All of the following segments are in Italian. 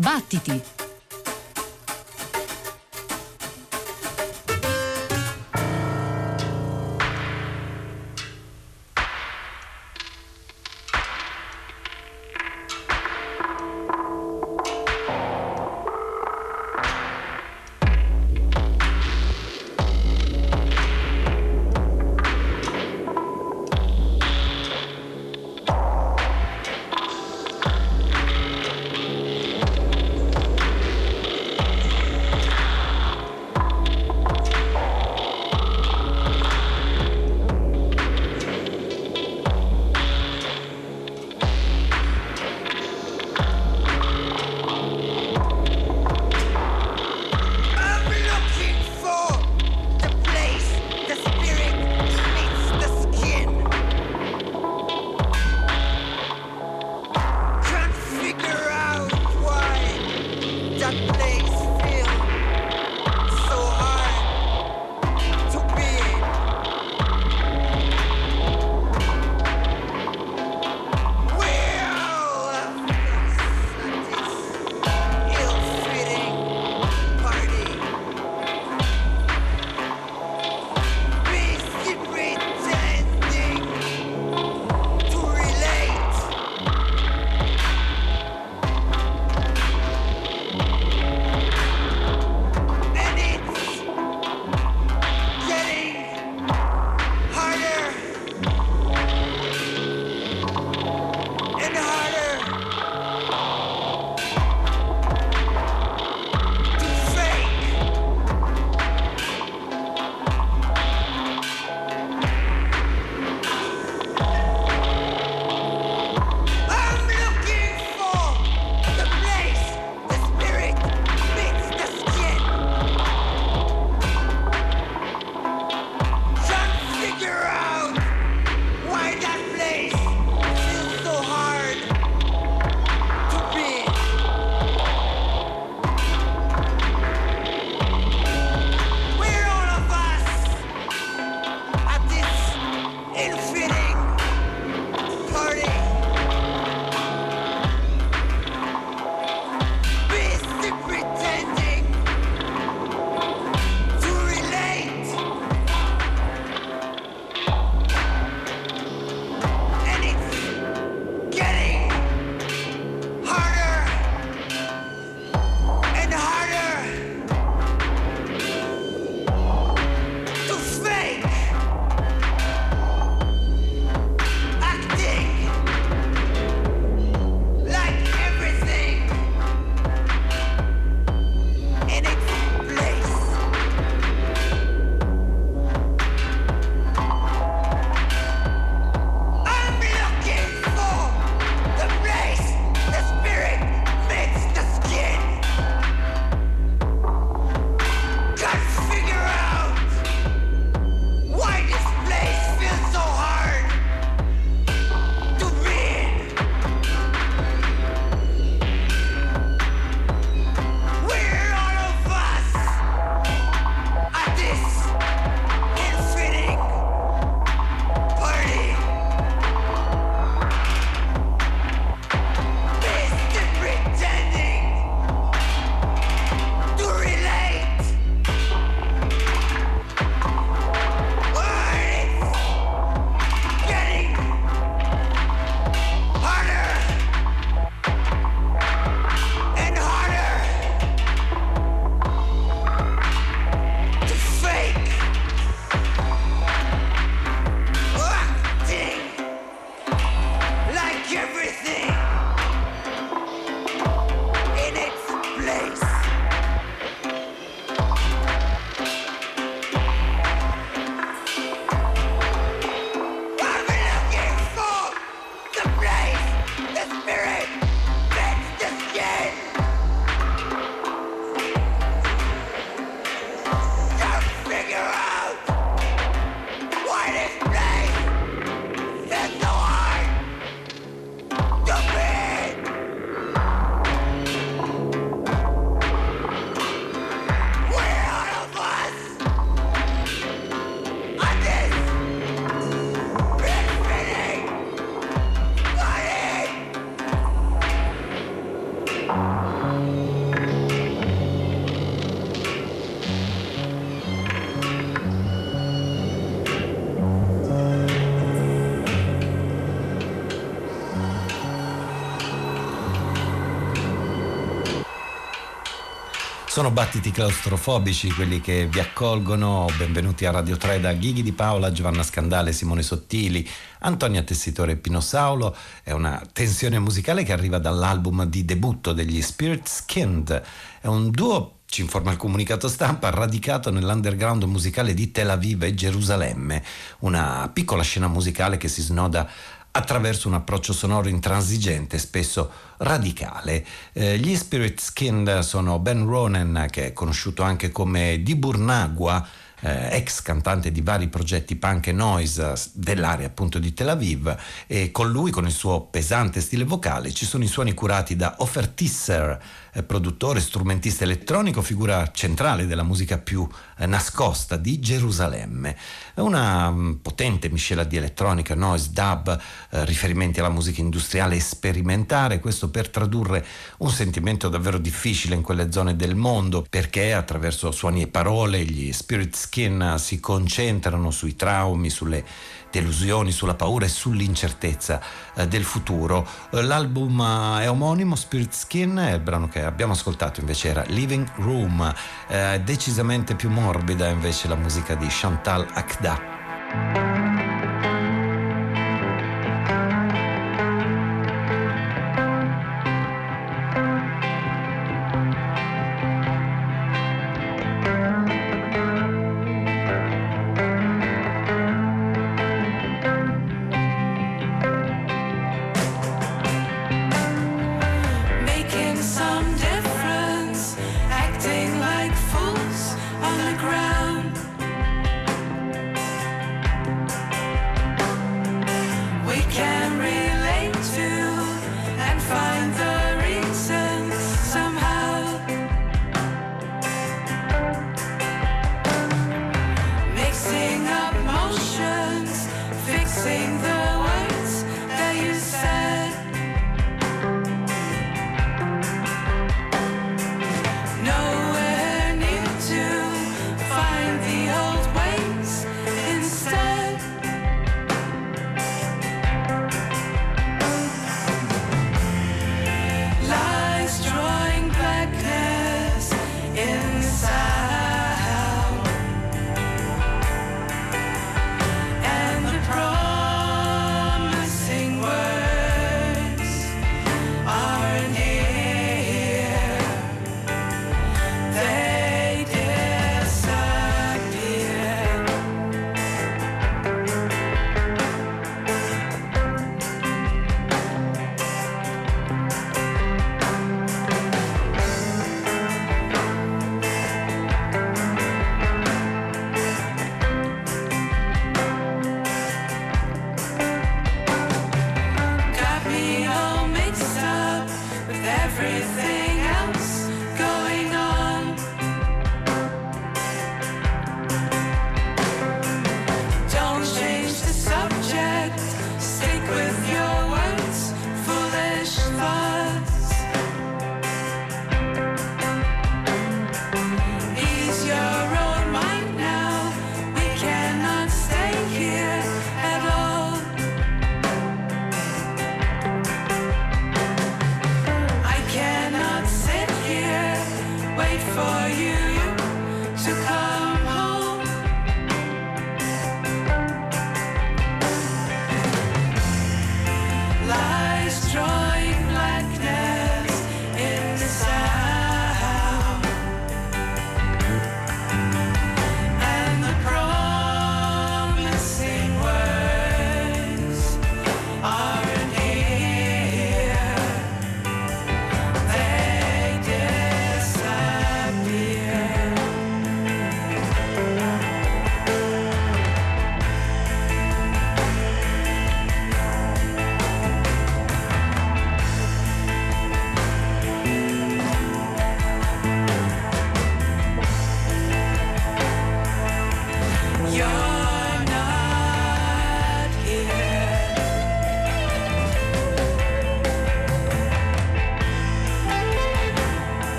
Battiti! Sono battiti claustrofobici quelli che vi accolgono. Benvenuti a Radio 3 da Ghighi di Paola, Giovanna Scandale, Simone Sottili, Antonia Tessitore e Pino Saulo. È una tensione musicale che arriva dall'album di debutto degli Spirit Skinned. È un duo ci informa il comunicato stampa, radicato nell'underground musicale di Tel Aviv e Gerusalemme, una piccola scena musicale che si snoda attraverso un approccio sonoro intransigente, spesso radicale. Eh, gli Spirit Skinned sono Ben Ronan, che è conosciuto anche come Di Burnagua, eh, ex cantante di vari progetti punk e noise dell'area appunto di Tel Aviv e con lui, con il suo pesante stile vocale, ci sono i suoni curati da Ofer Tisser, eh, produttore, strumentista elettronico, figura centrale della musica più eh, nascosta di Gerusalemme. Una mm, potente miscela di elettronica, noise, dub, eh, riferimenti alla musica industriale e sperimentare, questo per tradurre un sentimento davvero difficile in quelle zone del mondo, perché attraverso suoni e parole gli Spirit Skin si concentrano sui traumi, sulle delusioni, sulla paura e sull'incertezza eh, del futuro. Eh, l'album eh, è omonimo, Spirit Skin, e il brano che abbiamo ascoltato invece era Living Room, eh, decisamente più morbida invece la musica di Chantal Akda.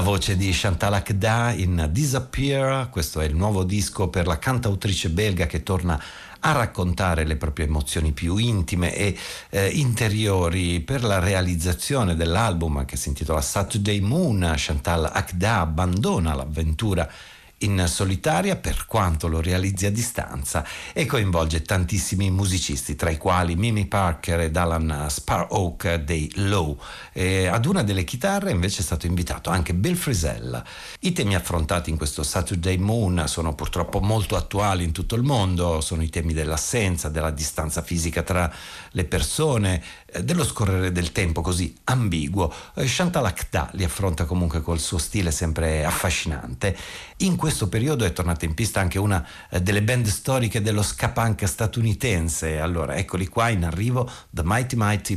La voce di Chantal Akda in Disappear, questo è il nuovo disco per la cantautrice belga che torna a raccontare le proprie emozioni più intime e eh, interiori per la realizzazione dell'album che si intitola Saturday Moon. Chantal Akda abbandona l'avventura in solitaria per quanto lo realizzi a distanza e coinvolge tantissimi musicisti tra i quali Mimi Parker ed Alan Sparrow dei Low. E ad una delle chitarre invece è stato invitato anche Bill Frisell. I temi affrontati in questo Saturday Moon sono purtroppo molto attuali in tutto il mondo sono i temi dell'assenza della distanza fisica tra le persone dello scorrere del tempo così ambiguo eh, Chantal Akda li affronta comunque col suo stile sempre affascinante in questo periodo è tornata in pista anche una eh, delle band storiche dello ska punk statunitense. Allora, eccoli qua in arrivo, The Mighty Mighty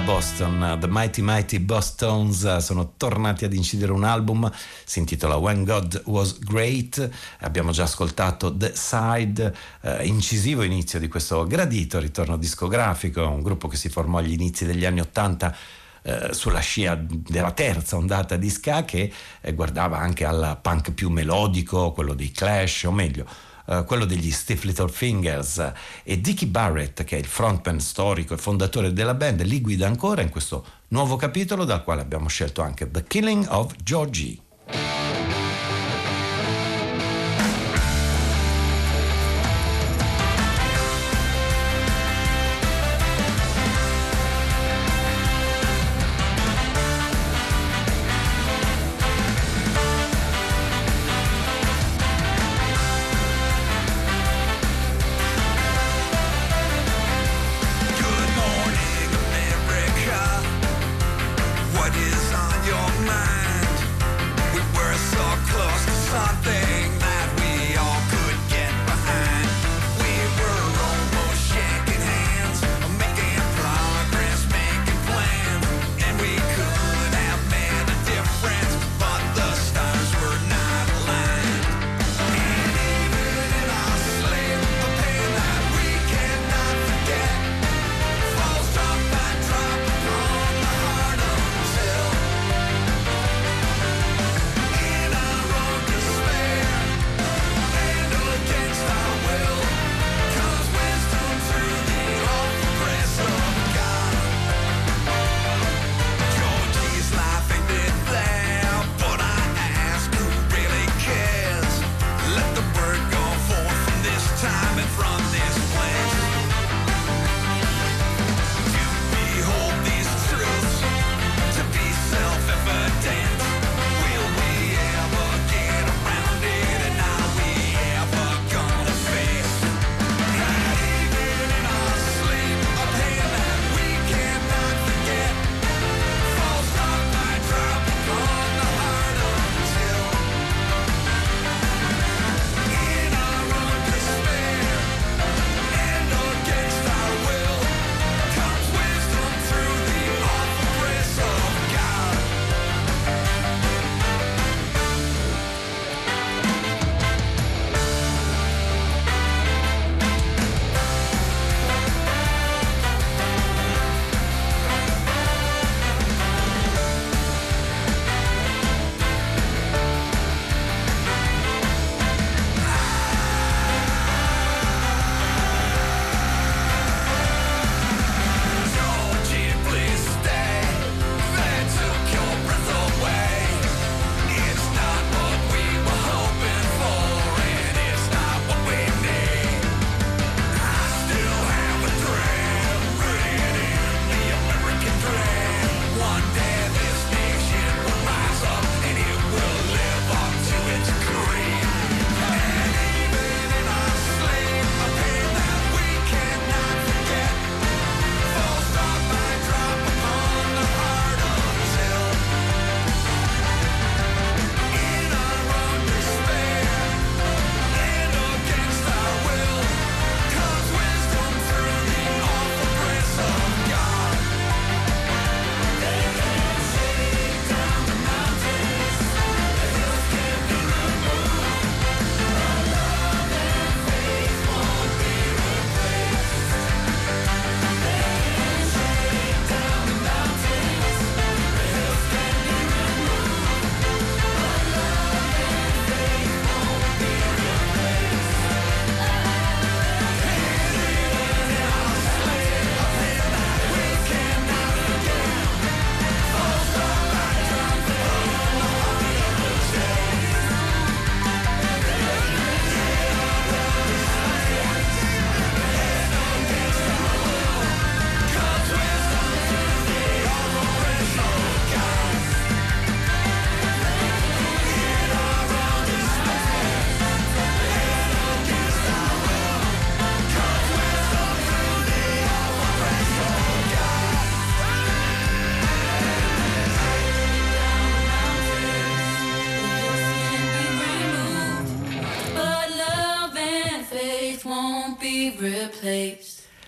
Boston's. Boston, The Mighty Mighty Boston's sono tornati ad incidere un album, si intitola When God Was Great, abbiamo già ascoltato The Side, eh, incisivo inizio di questo gradito ritorno discografico, un gruppo che si formò agli inizi degli anni Ottanta sulla scia della terza ondata di ska che eh, guardava anche al punk più melodico, quello dei Clash, o meglio eh, quello degli Stiff Little Fingers e Dickie Barrett che è il frontman storico e fondatore della band li guida ancora in questo nuovo capitolo dal quale abbiamo scelto anche The Killing of Georgie.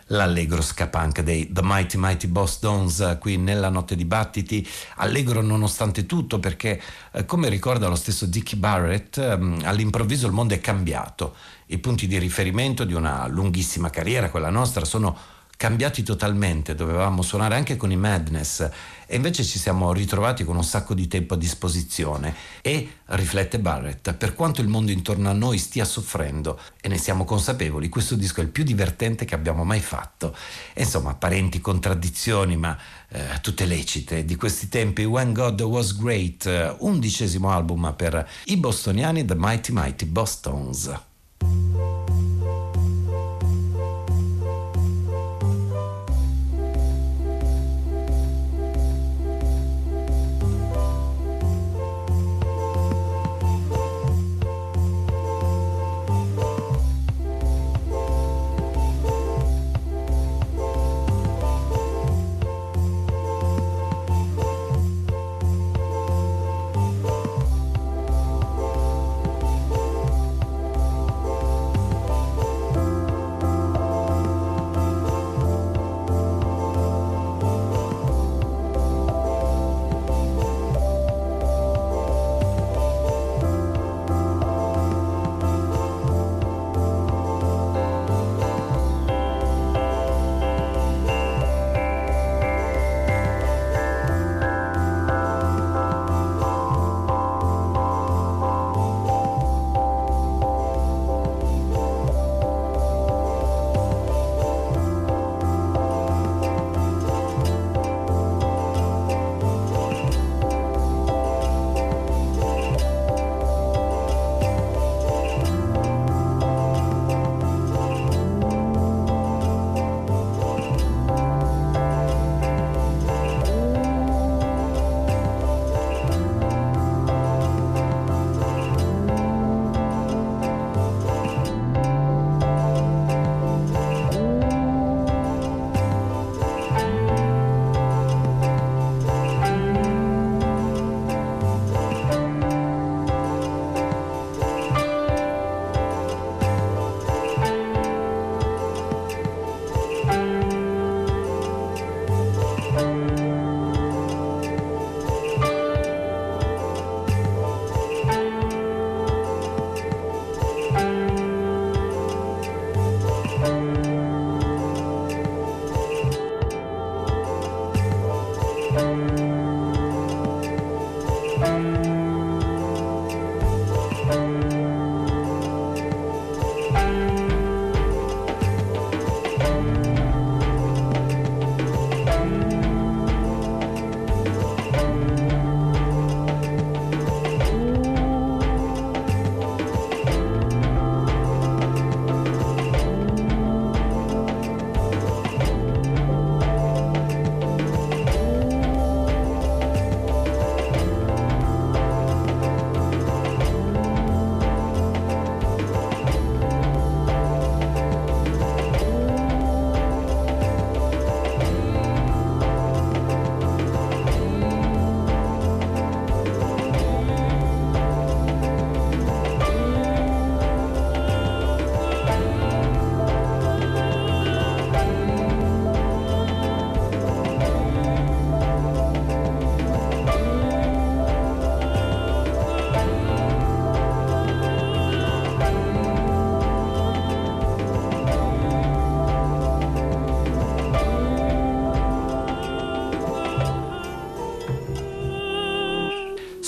L'allegro scapunk dei The Mighty Mighty Boss Dons qui nella notte di battiti, allegro nonostante tutto perché eh, come ricorda lo stesso Dickie Barrett, ehm, all'improvviso il mondo è cambiato, i punti di riferimento di una lunghissima carriera, quella nostra, sono cambiati totalmente, dovevamo suonare anche con i Madness e invece ci siamo ritrovati con un sacco di tempo a disposizione e, riflette Barrett, per quanto il mondo intorno a noi stia soffrendo e ne siamo consapevoli, questo disco è il più divertente che abbiamo mai fatto. E, insomma, apparenti contraddizioni, ma eh, tutte lecite di questi tempi. When God Was Great, undicesimo album per i bostoniani The Mighty Mighty Bostons.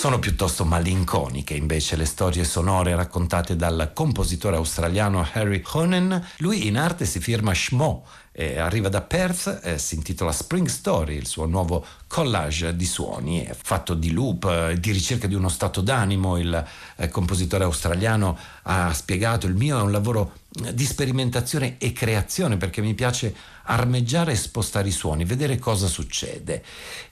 Sono piuttosto malinconiche invece le storie sonore raccontate dal compositore australiano Harry Honen. Lui in arte si firma Schmo eh, arriva da Perth, eh, si intitola Spring Story, il suo nuovo collage di suoni, è fatto di loop, eh, di ricerca di uno stato d'animo. Il eh, compositore australiano ha spiegato: il mio è un lavoro di sperimentazione e creazione perché mi piace armeggiare e spostare i suoni, vedere cosa succede.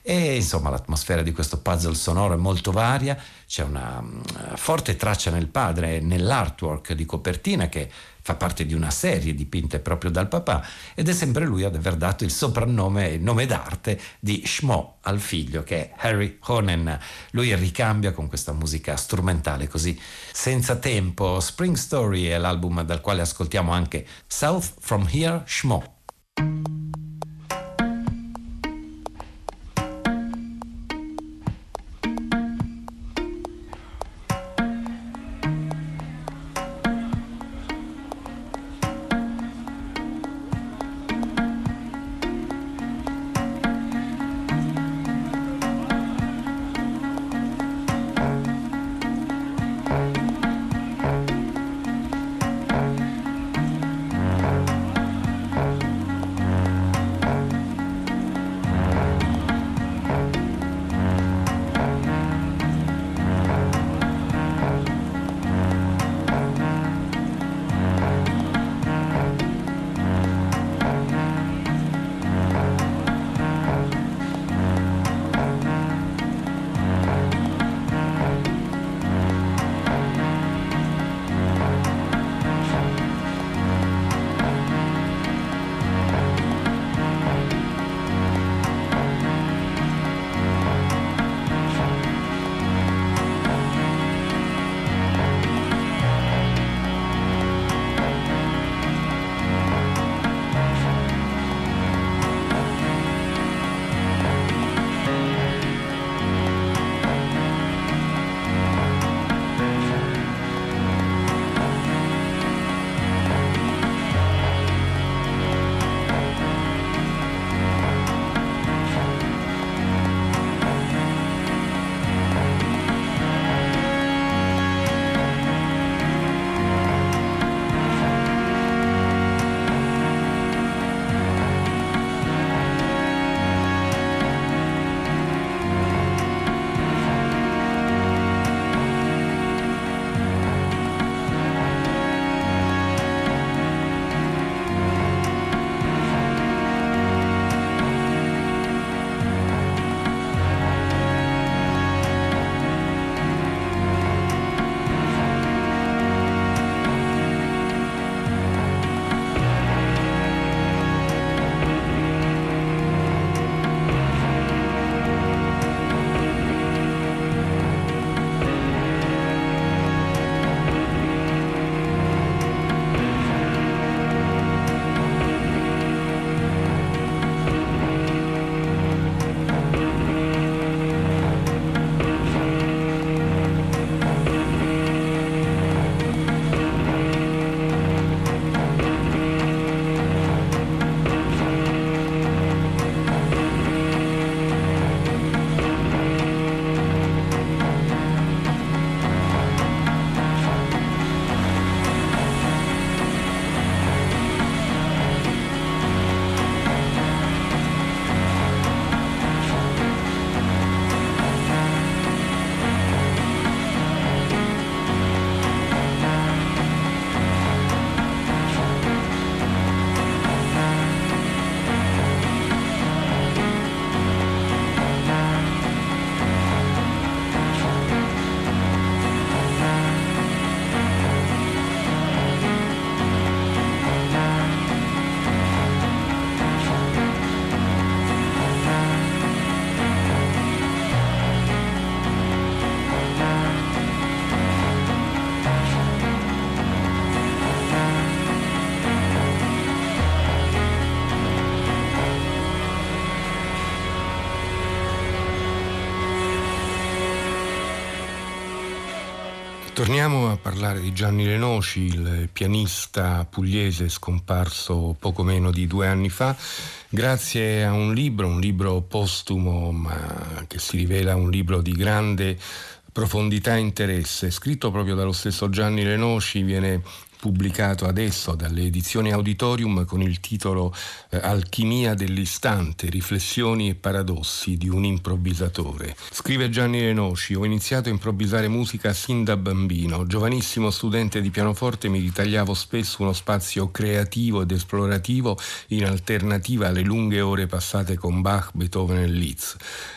E insomma l'atmosfera di questo puzzle sonoro è molto varia, c'è una uh, forte traccia nel padre, nell'artwork di copertina che fa parte di una serie dipinte proprio dal papà ed è sempre lui ad aver dato il soprannome, il nome d'arte di Schmo al figlio che è Harry Honen. Lui ricambia con questa musica strumentale così senza tempo. Spring Story è l'album dal quale ascoltiamo anche South from Here Schmo. Torniamo a parlare di Gianni Lenoci, il pianista pugliese scomparso poco meno di due anni fa, grazie a un libro, un libro postumo ma che si rivela un libro di grande profondità e interesse, scritto proprio dallo stesso Gianni Lenoci, viene pubblicato adesso dalle edizioni Auditorium con il titolo eh, Alchimia dell'istante, riflessioni e paradossi di un improvvisatore. Scrive Gianni Renoci, ho iniziato a improvvisare musica sin da bambino. Giovanissimo studente di pianoforte mi ritagliavo spesso uno spazio creativo ed esplorativo in alternativa alle lunghe ore passate con Bach, Beethoven e Liszt.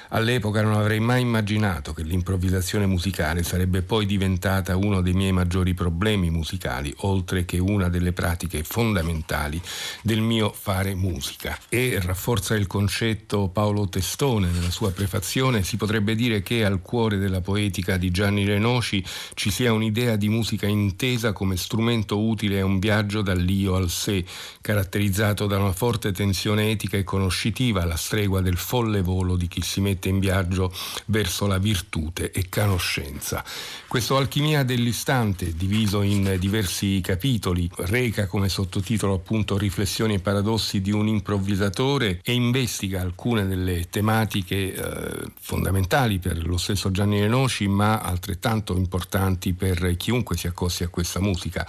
All'epoca non avrei mai immaginato che l'improvvisazione musicale sarebbe poi diventata uno dei miei maggiori problemi musicali. Ora oltre che una delle pratiche fondamentali del mio fare musica. E rafforza il concetto Paolo Testone nella sua prefazione, si potrebbe dire che al cuore della poetica di Gianni Renoci ci sia un'idea di musica intesa come strumento utile a un viaggio dall'io al sé, caratterizzato da una forte tensione etica e conoscitiva alla stregua del folle volo di chi si mette in viaggio verso la virtute e conoscenza. Questo Alchimia dell'istante, diviso in diversi capitoli, reca come sottotitolo appunto Riflessioni e paradossi di un improvvisatore e investiga alcune delle tematiche eh, fondamentali per lo stesso Gianni Renoci, ma altrettanto importanti per chiunque si accossi a questa musica.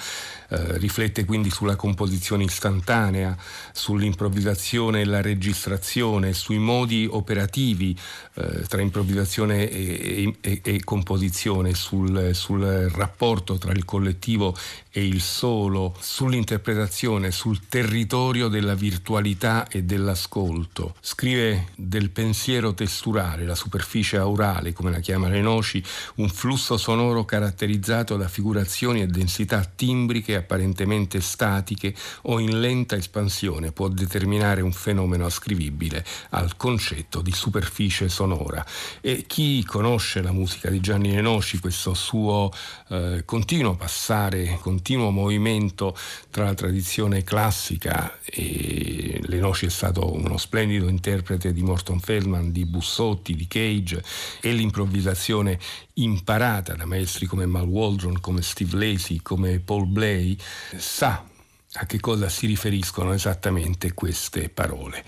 Eh, riflette quindi sulla composizione istantanea, sull'improvvisazione e la registrazione, sui modi operativi eh, tra improvvisazione e, e, e composizione, sul, sul, rapporto tra il collettivo e il solo, sull'interpretazione, sul territorio della virtualità e dell'ascolto. Scrive del pensiero testurale, la superficie aurale, come la chiama Renoci, un flusso sonoro caratterizzato da figurazioni e densità timbriche apparentemente statiche o in lenta espansione può determinare un fenomeno ascrivibile al concetto di superficie sonora. E chi conosce la musica di Gianni Renoci, questo suo eh, continuo passare, continuo movimento tra la tradizione classica e Lenoci è stato uno splendido interprete di Morton Feldman, di Bussotti, di Cage e l'improvvisazione imparata da maestri come Mal Waldron, come Steve Lacey, come Paul Blay, sa a che cosa si riferiscono esattamente queste parole.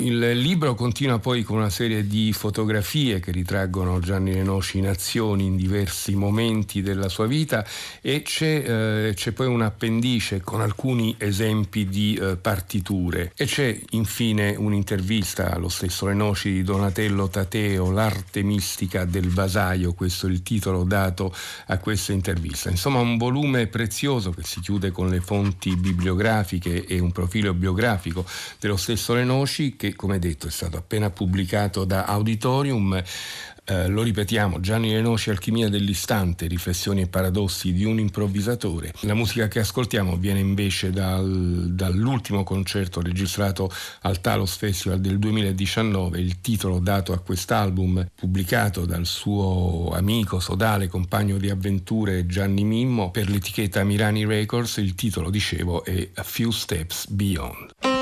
Il libro continua poi con una serie di fotografie che ritraggono Gianni Renoci in azioni in diversi momenti della sua vita e c'è, eh, c'è poi un appendice con alcuni esempi di eh, partiture e c'è infine un'intervista allo stesso Renoci di Donatello Tateo, L'arte mistica del vasaio, questo è il titolo dato a questa intervista. Insomma un volume prezioso che si chiude con le fonti bibliografiche e un profilo biografico dello stesso Renoci che come detto è stato appena pubblicato da Auditorium. Eh, lo ripetiamo, Gianni Renoci, Alchimia dell'istante, riflessioni e paradossi di un improvvisatore. La musica che ascoltiamo viene invece dal, dall'ultimo concerto registrato al Talos Festival del 2019, il titolo dato a quest'album pubblicato dal suo amico, sodale, compagno di avventure Gianni Mimmo per l'etichetta Mirani Records, il titolo dicevo è A Few Steps Beyond.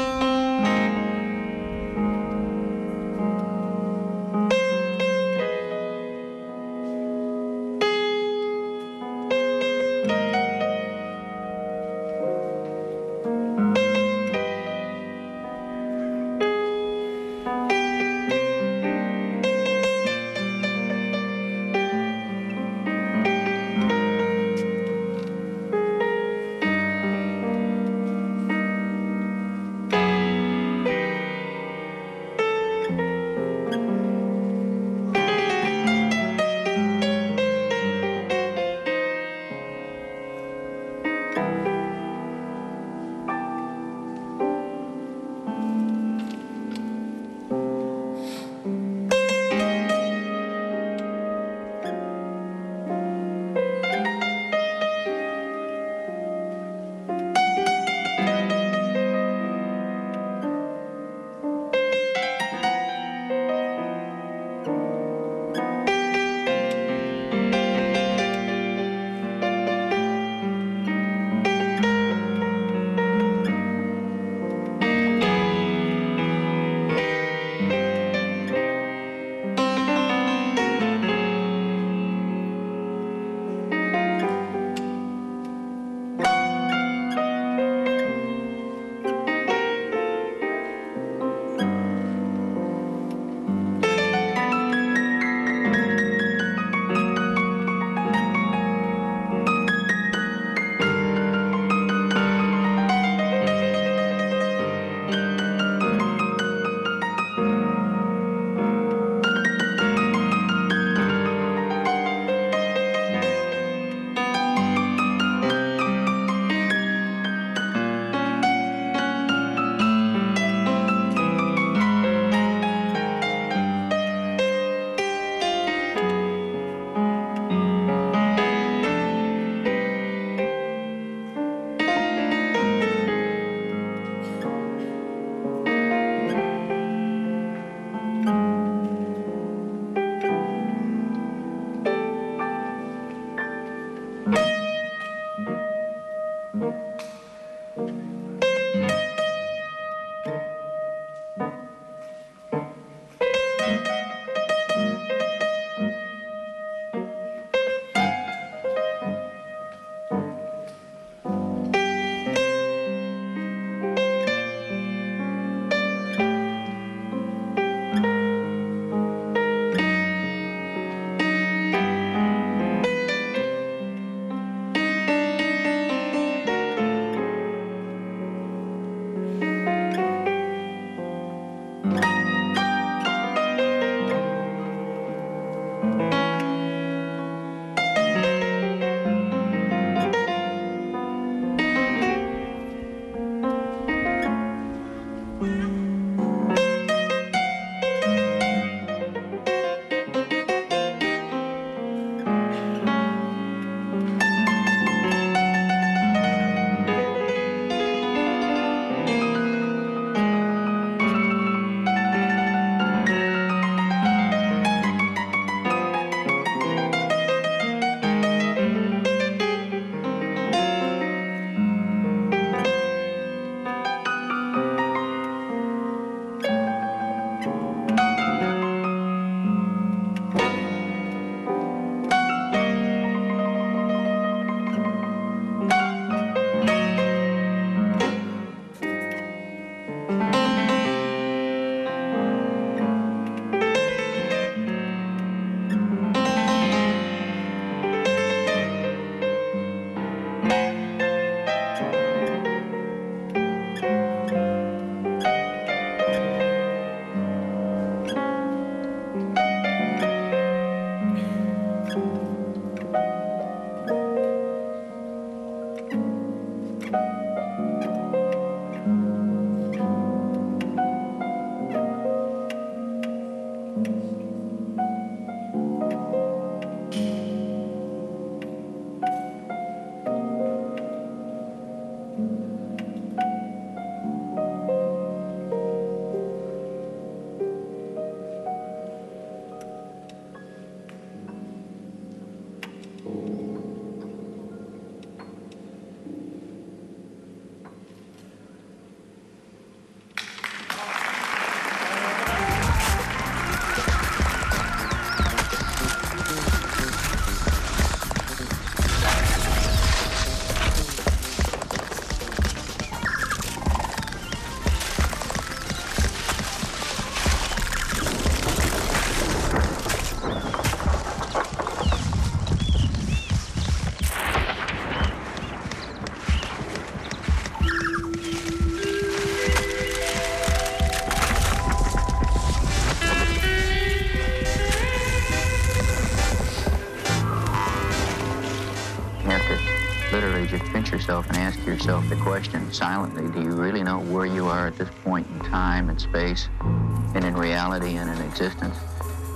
Existence?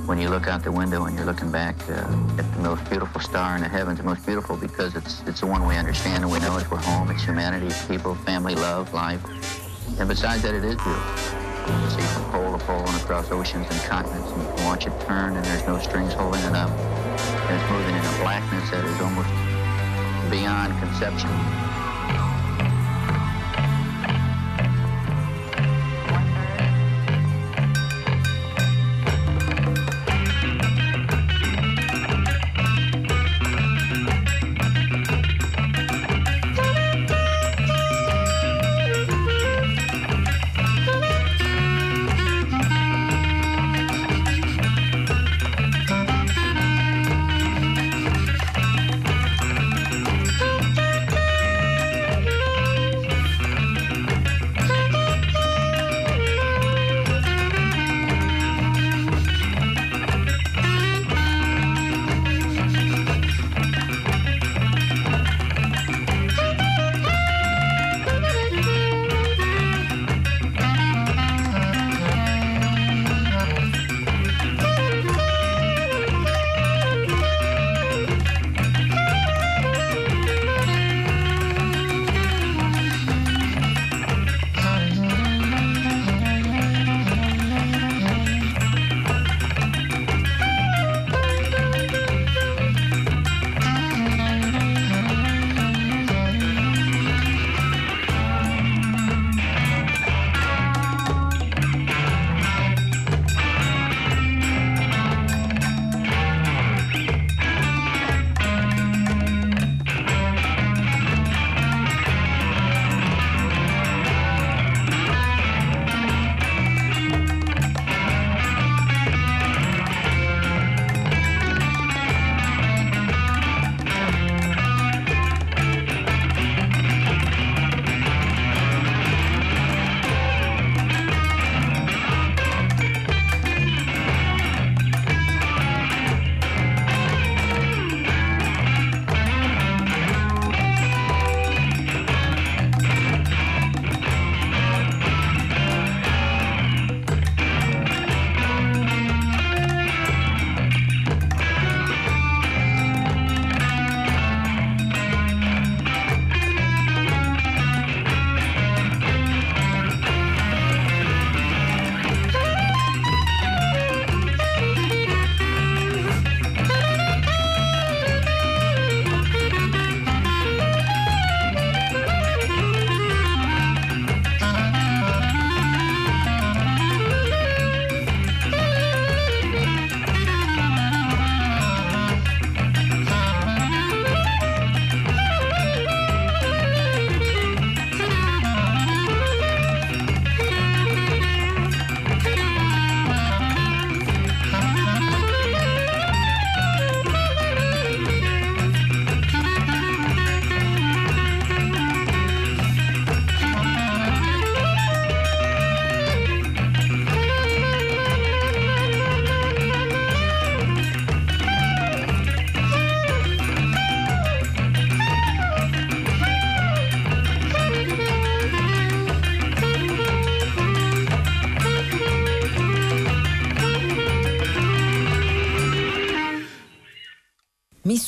When you look out the window and you're looking back uh, at the most beautiful star in the heavens, the most beautiful because it's, it's the one we understand and we know it's we're home, it's humanity, people, family, love, life. And besides that, it is beautiful. You can see from pole to pole and across oceans and continents, and you can watch it turn, and there's no strings holding it up. And it's moving in a blackness that is almost beyond conception.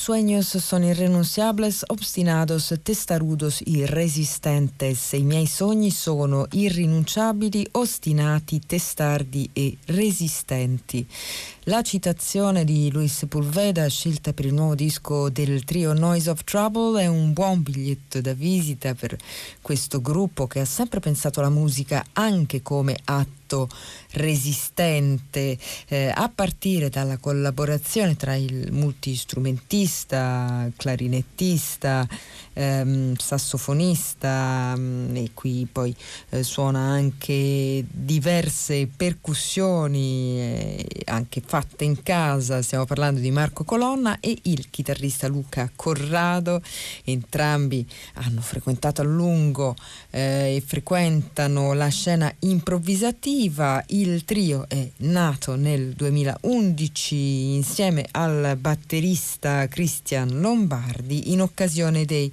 Sueños son irrenunciables, obstinados, testarudos y resistentes. I miei sogni sono irrinunciabili, ostinati, testardi e resistenti. La citazione di Luis Sepulveda, scelta per il nuovo disco del trio Noise of Trouble, è un buon biglietto da visita per questo gruppo che ha sempre pensato alla musica anche come atto resistente, eh, a partire dalla collaborazione tra il multistrumentista, clarinettista, uh, ehm, sassofonista mm, e qui poi eh, suona anche diverse percussioni eh, anche fatte in casa, stiamo parlando di Marco Colonna e il chitarrista Luca Corrado, entrambi hanno frequentato a lungo eh, e frequentano la scena improvvisativa, il trio è nato nel 2011 insieme al batterista Christian Lombardi in occasione dei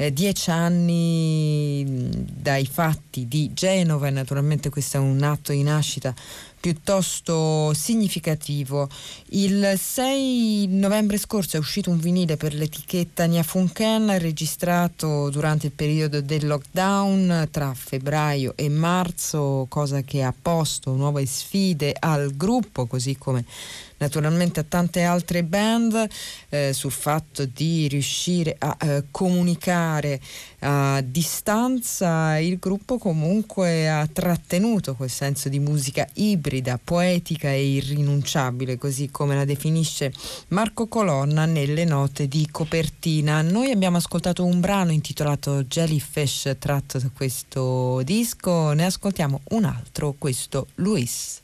eh, dieci anni dai fatti di Genova e naturalmente questo è un atto di nascita piuttosto significativo. Il 6 novembre scorso è uscito un vinile per l'etichetta Nia Funken registrato durante il periodo del lockdown tra febbraio e marzo, cosa che ha posto nuove sfide al gruppo, così come naturalmente a tante altre band eh, sul fatto di riuscire a eh, comunicare a distanza. Il gruppo comunque ha trattenuto quel senso di musica ibrida, poetica e irrinunciabile, così come la definisce Marco Colonna nelle note di copertina. Noi abbiamo ascoltato un brano intitolato Jellyfish tratto da questo disco, ne ascoltiamo un altro, questo Luis.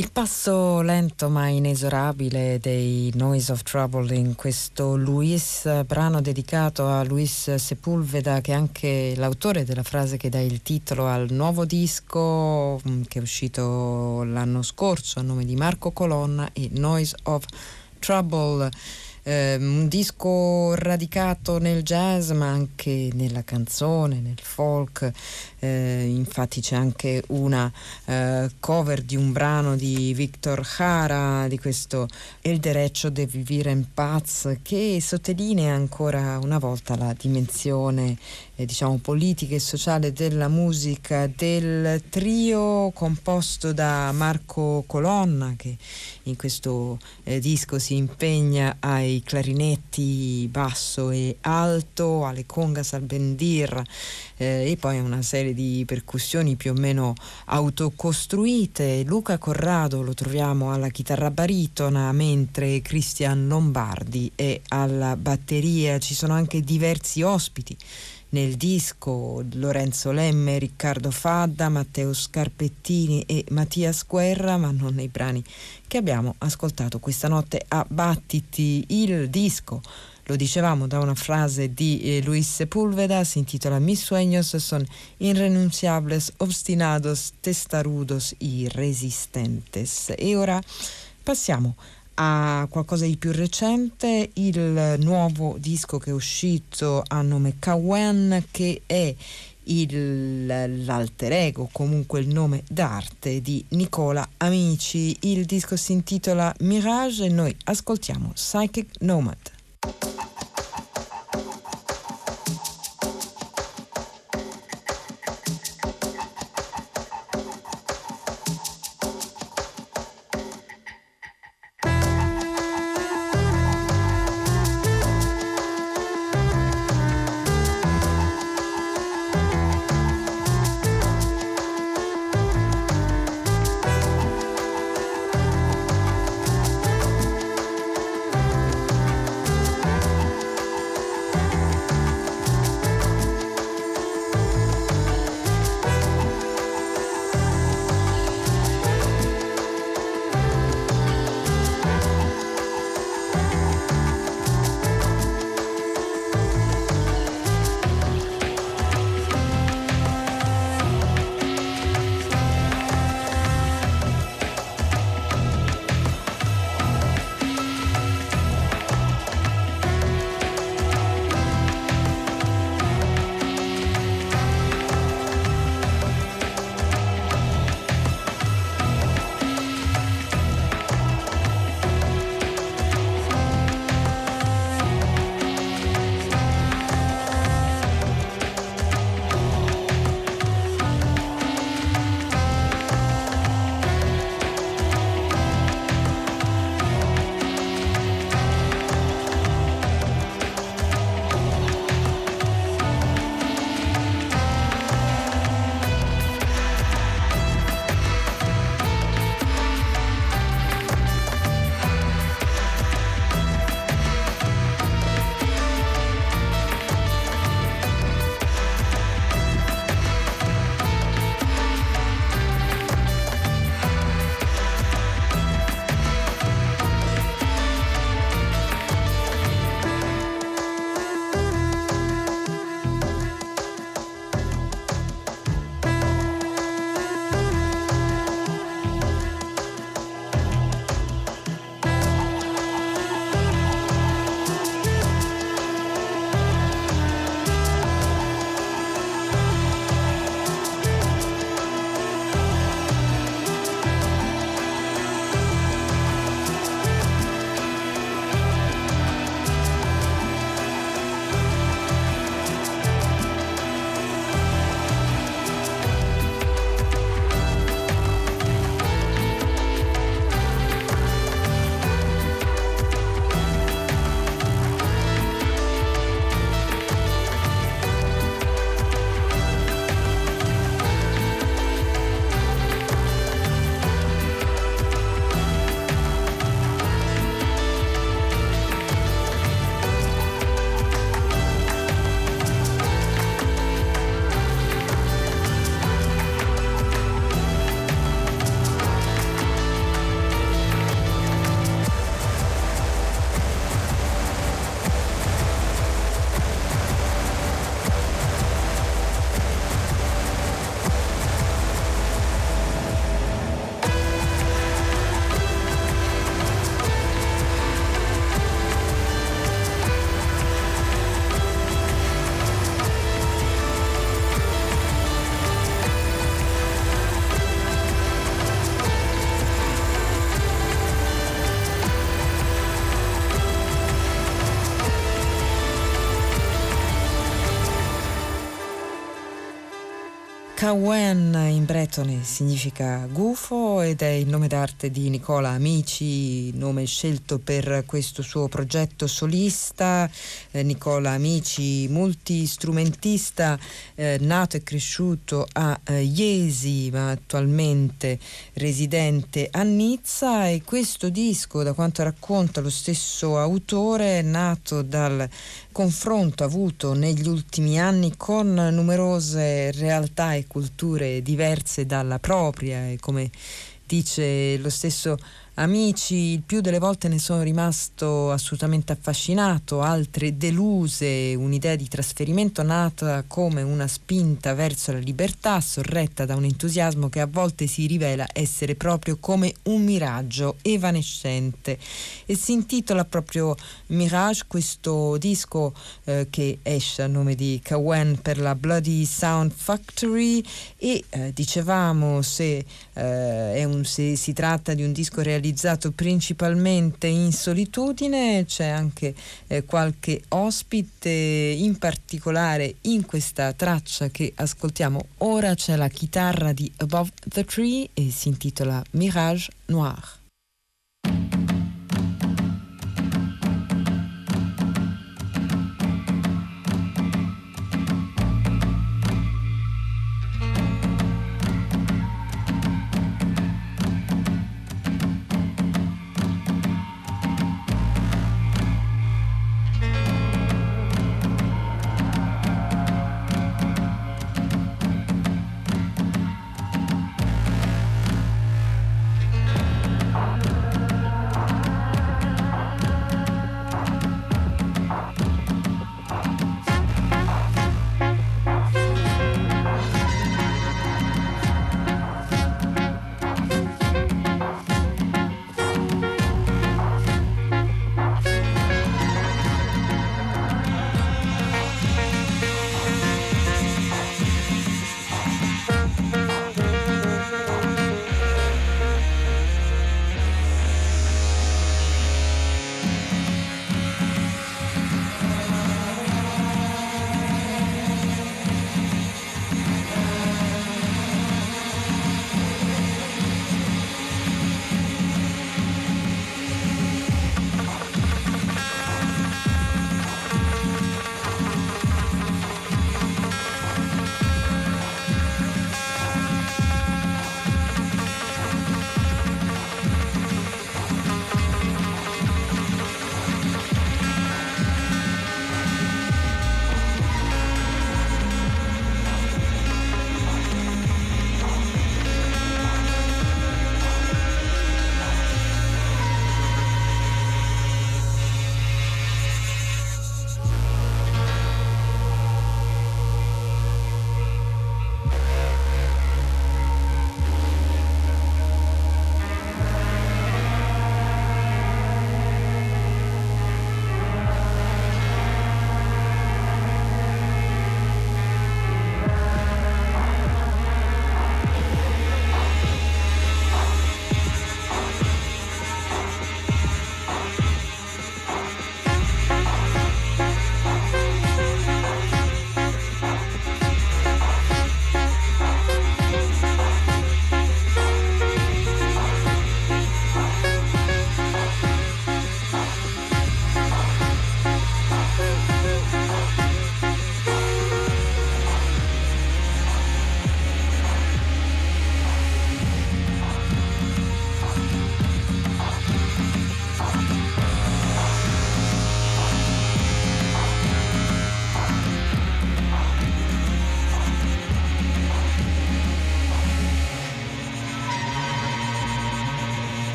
Il passo lento ma inesorabile dei Noise of Trouble in questo Luis, brano dedicato a Luis Sepulveda, che è anche l'autore della frase che dà il titolo al nuovo disco mm, che è uscito l'anno scorso a nome di Marco Colonna e Noise of Trouble. Eh, un disco radicato nel jazz ma anche nella canzone, nel folk, eh, infatti c'è anche una eh, cover di un brano di Victor Jara di questo El derecho de vivere en paz che sottolinea ancora una volta la dimensione eh, diciamo politica e sociale della musica del trio composto da Marco Colonna che in questo eh, disco si impegna ai clarinetti basso e alto, alle congas al bendir eh, e poi una serie di percussioni più o meno autocostruite. Luca Corrado lo troviamo alla chitarra baritona, mentre Cristian Lombardi è alla batteria. Ci sono anche diversi ospiti nel disco Lorenzo Lemme, Riccardo Fadda, Matteo Scarpettini e Mattia Guerra, ma non nei brani che abbiamo ascoltato questa notte a Battiti. Il disco lo dicevamo da una frase di eh, Luis Sepúlveda, si intitola Mis sueños son irrenunciables, obstinados, testarudos y resistentes. E ora passiamo a qualcosa di più recente, il nuovo disco che è uscito a nome Kawen, che è il, l'alter ego, comunque il nome d'arte di Nicola Amici. Il disco si intitola Mirage e noi ascoltiamo Psychic Nomad. Cawen in bretone significa gufo ed è il nome d'arte di Nicola Amici, nome scelto per questo suo progetto solista. Eh, Nicola Amici, multistrumentista, eh, nato e cresciuto a eh, Iesi, ma attualmente residente a Nizza e questo disco, da quanto racconta lo stesso autore, è nato dal confronto avuto negli ultimi anni con numerose realtà e culture diverse dalla propria e come dice lo stesso amici, il più delle volte ne sono rimasto assolutamente affascinato, altre deluse, un'idea di trasferimento nata come una spinta verso la libertà, sorretta da un entusiasmo che a volte si rivela essere proprio come un miraggio evanescente. E si intitola proprio Mirage questo disco eh, che esce a nome di Kawen per la Bloody Sound Factory. E eh, dicevamo se, eh, un, se si tratta di un disco realizzato realizzato principalmente in solitudine, c'è anche eh, qualche ospite, in particolare in questa traccia che ascoltiamo ora c'è la chitarra di Above the Tree e si intitola Mirage Noir.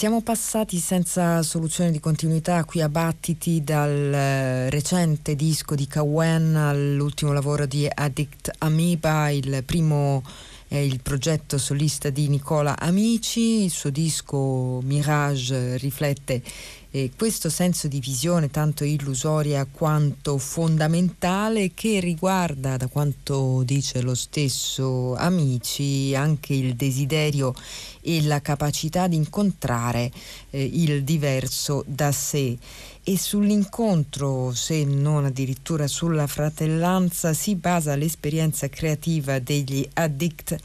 Siamo passati senza soluzione di continuità qui a Battiti dal eh, recente disco di Kawen all'ultimo lavoro di Addict Amoeba, il primo è il progetto solista di Nicola Amici, il suo disco Mirage riflette eh, questo senso di visione tanto illusoria quanto fondamentale che riguarda, da quanto dice lo stesso Amici, anche il desiderio e la capacità di incontrare eh, il diverso da sé. E sull'incontro, se non addirittura sulla fratellanza, si basa l'esperienza creativa degli addict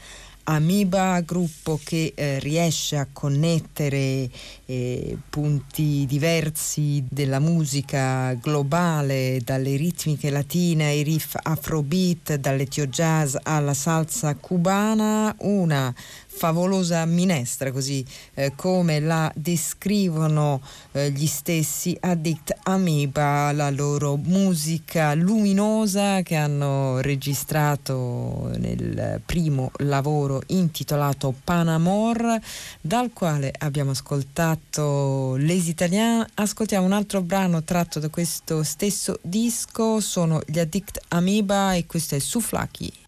Amiba, gruppo che eh, riesce a connettere eh, punti diversi della musica globale, dalle ritmiche latine ai riff afrobeat, dall'etio jazz alla salsa cubana, una favolosa minestra, così eh, come la descrivono eh, gli stessi Addict Amoeba, la loro musica luminosa che hanno registrato nel primo lavoro intitolato Panamor, dal quale abbiamo ascoltato Les Italiens. Ascoltiamo un altro brano tratto da questo stesso disco, sono gli Addict Amoeba e questo è Suflaki.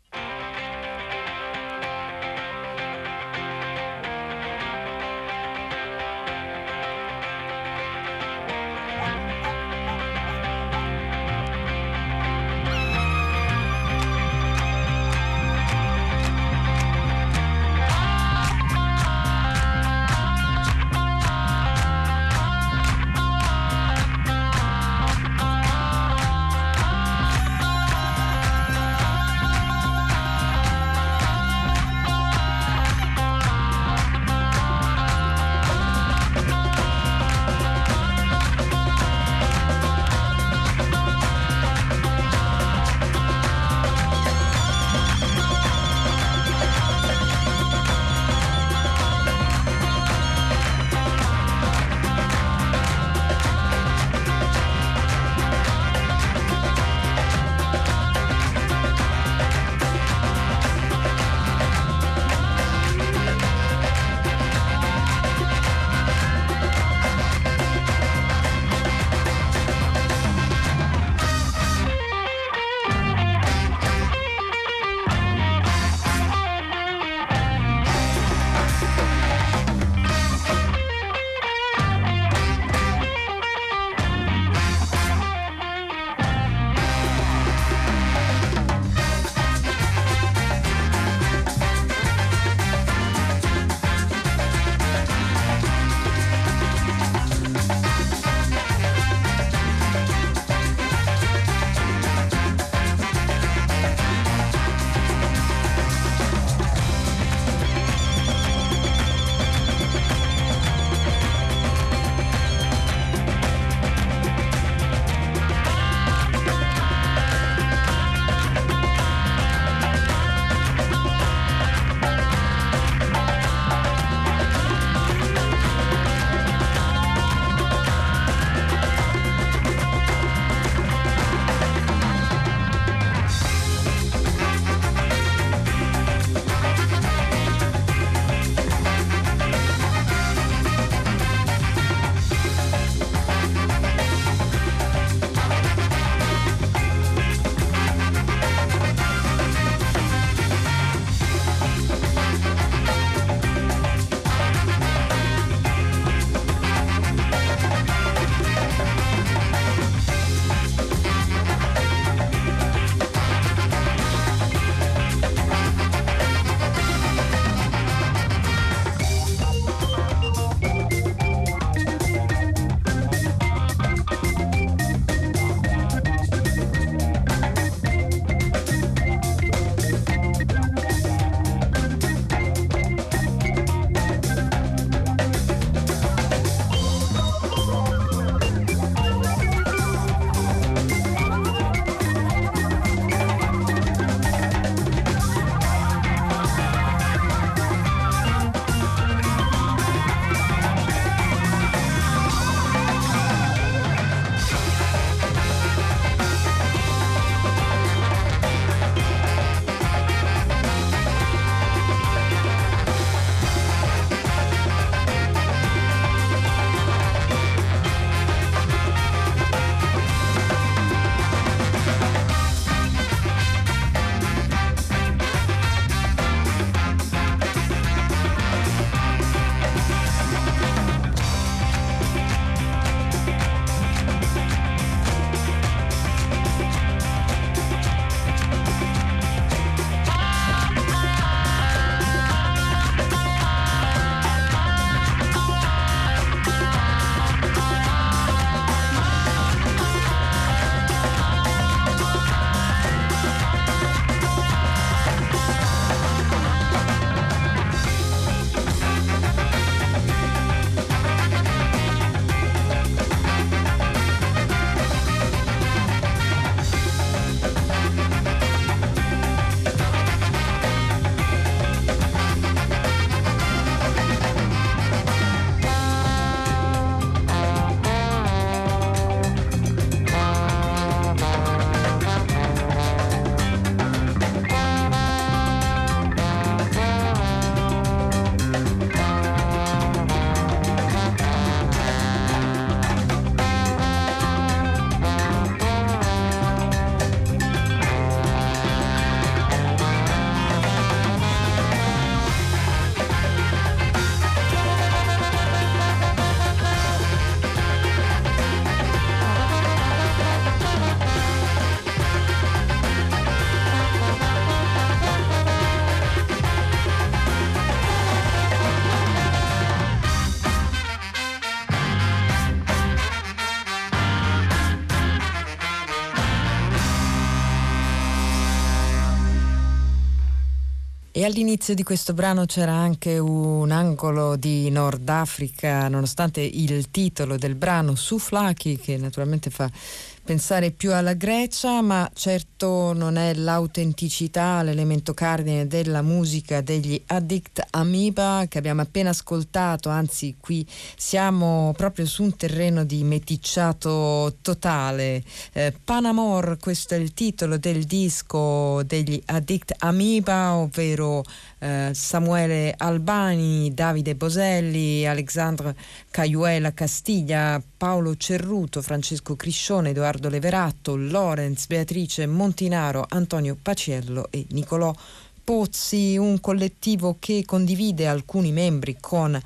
E all'inizio di questo brano c'era anche un angolo di Nord Africa, nonostante il titolo del brano Souflaki, che naturalmente fa pensare più alla Grecia, ma certo non è l'autenticità l'elemento cardine della musica degli Addict Amoeba che abbiamo appena ascoltato, anzi qui siamo proprio su un terreno di meticciato totale. Eh, Panamor, questo è il titolo del disco degli Addict Amoeba, ovvero eh, Samuele Albani, Davide Boselli, Alexandre Caiuela Castiglia, Paolo Cerruto, Francesco Criscione, Edoardo Leveratto, Lorenz, Beatrice Montinaro, Antonio Paciello e Nicolò Pozzi, un collettivo che condivide alcuni membri con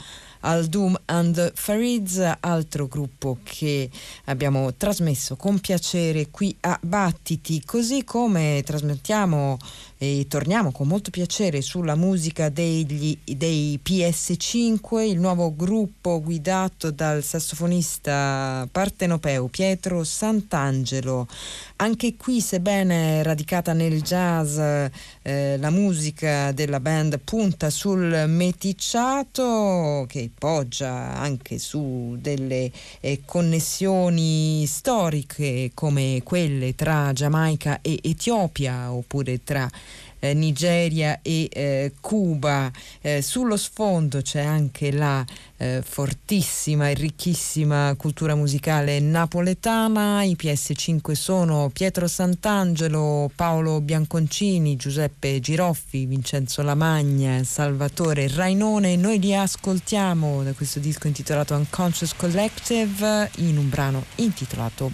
al and Farids, altro gruppo che abbiamo trasmesso con piacere qui a Battiti, così come trasmettiamo e torniamo con molto piacere sulla musica degli, dei PS5, il nuovo gruppo guidato dal sassofonista partenopeo Pietro Sant'Angelo. Anche qui, sebbene radicata nel jazz, eh, la musica della band punta sul meticciato che poggia anche su delle eh, connessioni storiche come quelle tra Giamaica e Etiopia oppure tra eh, Nigeria e eh, Cuba. Eh, sullo sfondo c'è anche la eh, fortissima e ricchissima cultura musicale napoletana. I PS5 sono Pietro Sant'Angelo, Paolo Bianconcini, Giuseppe Giroffi, Vincenzo Lamagna, Salvatore Rainone. Noi li ascoltiamo da questo disco intitolato Unconscious Collective in un brano intitolato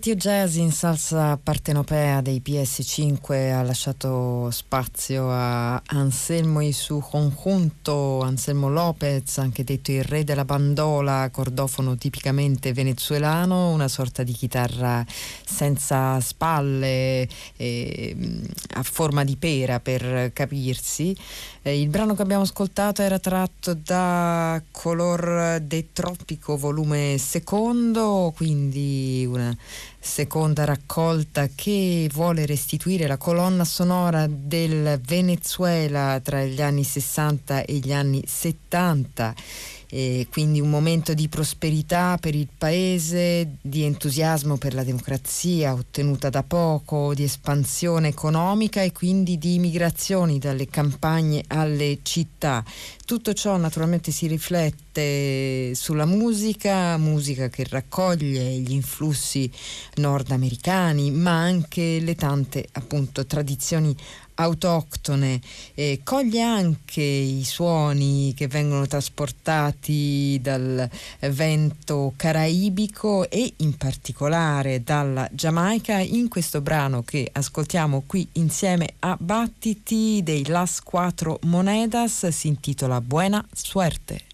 Makeda. Letio Jazz in salsa partenopea dei PS5 ha lasciato spazio a Anselmo e su conjunto, Anselmo Lopez, anche detto il re della bandola, cordofono tipicamente venezuelano, una sorta di chitarra senza spalle, eh, a forma di pera per capirsi. Eh, il brano che abbiamo ascoltato era tratto da Color de Tropico volume secondo, quindi una seconda raccolta che vuole restituire la colonna sonora del Venezuela tra gli anni 60 e gli anni 70 e quindi un momento di prosperità per il paese, di entusiasmo per la democrazia ottenuta da poco, di espansione economica e quindi di migrazioni dalle campagne alle città. Tutto ciò naturalmente si riflette sulla musica, musica che raccoglie gli influssi nordamericani, ma anche le tante appunto tradizioni autoctone, eh, coglie anche i suoni che vengono trasportati dal vento caraibico e in particolare dalla Giamaica in questo brano che ascoltiamo qui insieme a Battiti dei Las Quattro Monedas si intitola Buena Suerte.